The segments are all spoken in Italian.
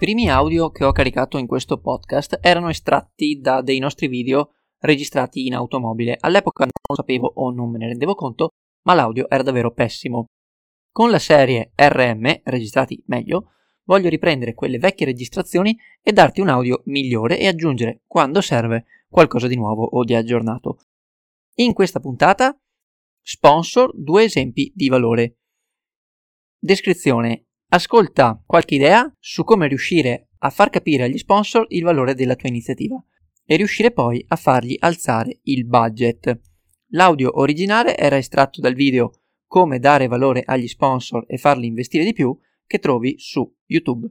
primi audio che ho caricato in questo podcast erano estratti da dei nostri video registrati in automobile. All'epoca non lo sapevo o non me ne rendevo conto, ma l'audio era davvero pessimo. Con la serie RM, registrati meglio, voglio riprendere quelle vecchie registrazioni e darti un audio migliore e aggiungere, quando serve, qualcosa di nuovo o di aggiornato. In questa puntata, sponsor, due esempi di valore. Descrizione Ascolta qualche idea su come riuscire a far capire agli sponsor il valore della tua iniziativa e riuscire poi a fargli alzare il budget. L'audio originale era estratto dal video Come dare valore agli sponsor e farli investire di più che trovi su YouTube.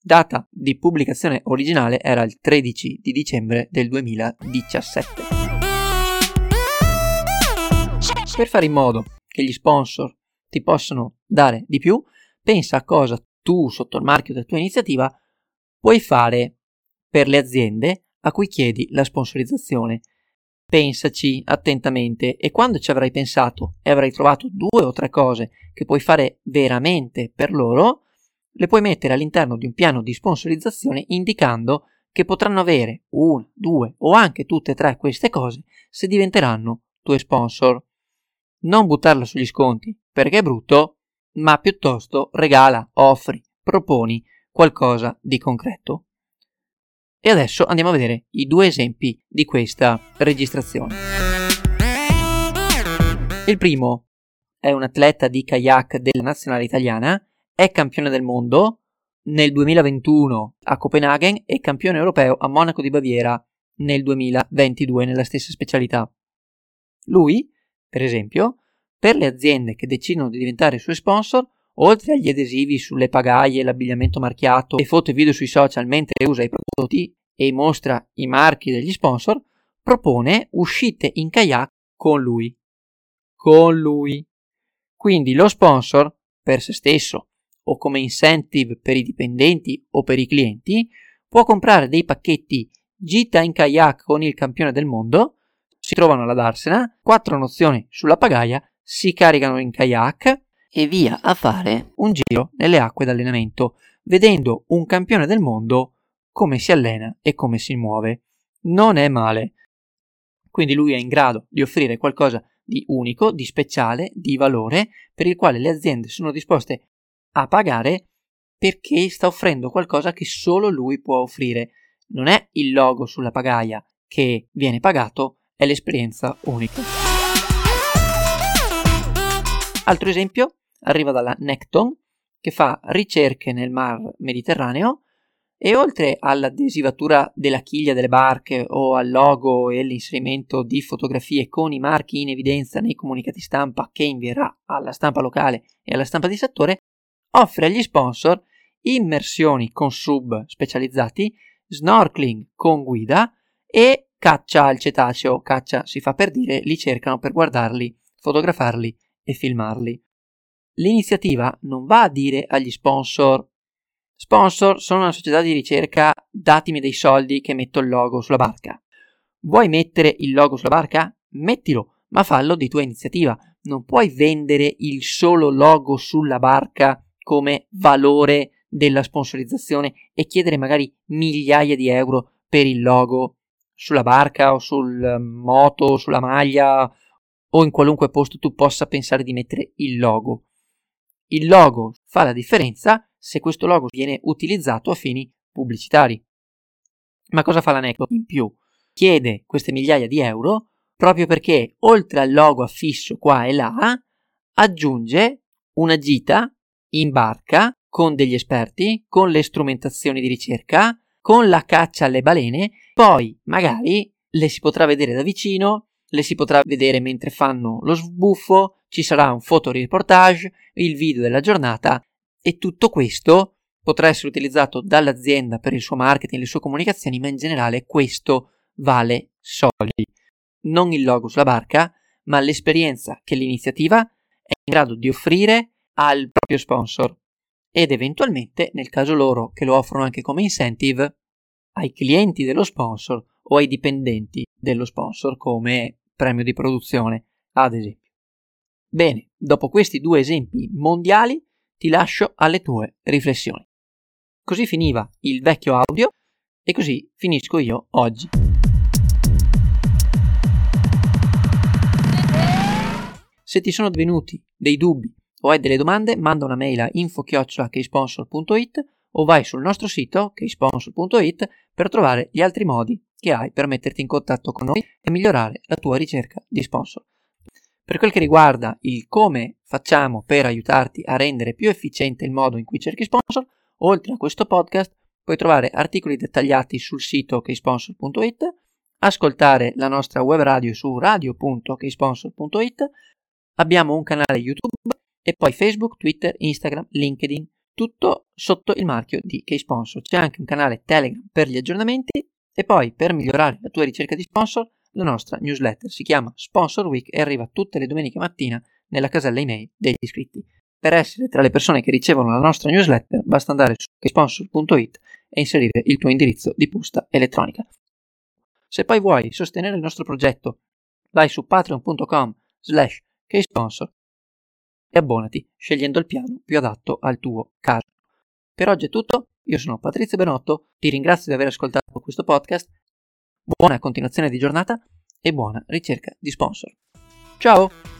Data di pubblicazione originale era il 13 di dicembre del 2017. Per fare in modo che gli sponsor ti possano dare di più, pensa a cosa tu, sotto il marchio della tua iniziativa, puoi fare per le aziende a cui chiedi la sponsorizzazione. Pensaci attentamente e quando ci avrai pensato e avrai trovato due o tre cose che puoi fare veramente per loro, le puoi mettere all'interno di un piano di sponsorizzazione indicando che potranno avere una, due o anche tutte e tre queste cose se diventeranno tuoi sponsor. Non buttarla sugli sconti perché è brutto ma piuttosto regala, offri, proponi qualcosa di concreto. E adesso andiamo a vedere i due esempi di questa registrazione. Il primo è un atleta di kayak della nazionale italiana, è campione del mondo nel 2021 a Copenaghen e campione europeo a Monaco di Baviera nel 2022 nella stessa specialità. Lui, per esempio, per le aziende che decidono di diventare suoi sponsor, oltre agli adesivi sulle pagaie, l'abbigliamento marchiato e foto e video sui social mentre usa i prodotti e mostra i marchi degli sponsor, propone uscite in kayak con lui. Con lui. Quindi lo sponsor, per se stesso o come incentive per i dipendenti o per i clienti, può comprare dei pacchetti gita in kayak con il campione del mondo, si trovano alla Darsena, quattro nozioni sulla pagaia si caricano in kayak e via a fare un giro nelle acque d'allenamento, vedendo un campione del mondo come si allena e come si muove. Non è male. Quindi lui è in grado di offrire qualcosa di unico, di speciale, di valore, per il quale le aziende sono disposte a pagare perché sta offrendo qualcosa che solo lui può offrire. Non è il logo sulla pagaia che viene pagato, è l'esperienza unica. Altro esempio arriva dalla Necton, che fa ricerche nel mar Mediterraneo e oltre all'adesivatura della chiglia delle barche o al logo e l'inserimento di fotografie con i marchi in evidenza nei comunicati stampa che invierà alla stampa locale e alla stampa di settore, offre agli sponsor immersioni con sub specializzati, snorkeling con guida e caccia al cetaceo. Caccia si fa per dire, li cercano per guardarli, fotografarli e filmarli. L'iniziativa non va a dire agli sponsor Sponsor, sono una società di ricerca, datemi dei soldi che metto il logo sulla barca. Vuoi mettere il logo sulla barca? Mettilo, ma fallo di tua iniziativa. Non puoi vendere il solo logo sulla barca come valore della sponsorizzazione e chiedere magari migliaia di euro per il logo sulla barca o sul moto, o sulla maglia o in qualunque posto tu possa pensare di mettere il logo. Il logo fa la differenza se questo logo viene utilizzato a fini pubblicitari. Ma cosa fa la NECO in più? Chiede queste migliaia di euro proprio perché oltre al logo affisso qua e là aggiunge una gita in barca con degli esperti, con le strumentazioni di ricerca, con la caccia alle balene, poi magari le si potrà vedere da vicino le si potrà vedere mentre fanno lo sbuffo, ci sarà un fotoreportage, il video della giornata e tutto questo potrà essere utilizzato dall'azienda per il suo marketing, le sue comunicazioni, ma in generale questo vale soldi. Non il logo sulla barca, ma l'esperienza che l'iniziativa è in grado di offrire al proprio sponsor ed eventualmente, nel caso loro che lo offrono anche come incentive, ai clienti dello sponsor o ai dipendenti dello sponsor come premio di produzione, ad esempio. Bene, dopo questi due esempi mondiali ti lascio alle tue riflessioni. Così finiva il vecchio audio e così finisco io oggi. Se ti sono venuti dei dubbi o hai delle domande, manda una mail a info-keysponsor.it o vai sul nostro sito keysponsor.it per trovare gli altri modi che hai per metterti in contatto con noi e migliorare la tua ricerca di sponsor. Per quel che riguarda il come facciamo per aiutarti a rendere più efficiente il modo in cui cerchi sponsor, oltre a questo podcast puoi trovare articoli dettagliati sul sito keysponsor.it, ascoltare la nostra web radio su radio.keysponsor.it, abbiamo un canale YouTube e poi Facebook, Twitter, Instagram, LinkedIn, tutto sotto il marchio di Keysponsor. C'è anche un canale Telegram per gli aggiornamenti e poi per migliorare la tua ricerca di sponsor la nostra newsletter si chiama Sponsor Week e arriva tutte le domeniche mattina nella casella email degli iscritti. Per essere tra le persone che ricevono la nostra newsletter basta andare su sponsor.it e inserire il tuo indirizzo di posta elettronica. Se poi vuoi sostenere il nostro progetto, vai su patreon.com slash ksponsor e abbonati scegliendo il piano più adatto al tuo caso. Per oggi è tutto, io sono Patrizio Benotto, ti ringrazio di aver ascoltato questo podcast Buona continuazione di giornata e buona ricerca di sponsor. Ciao!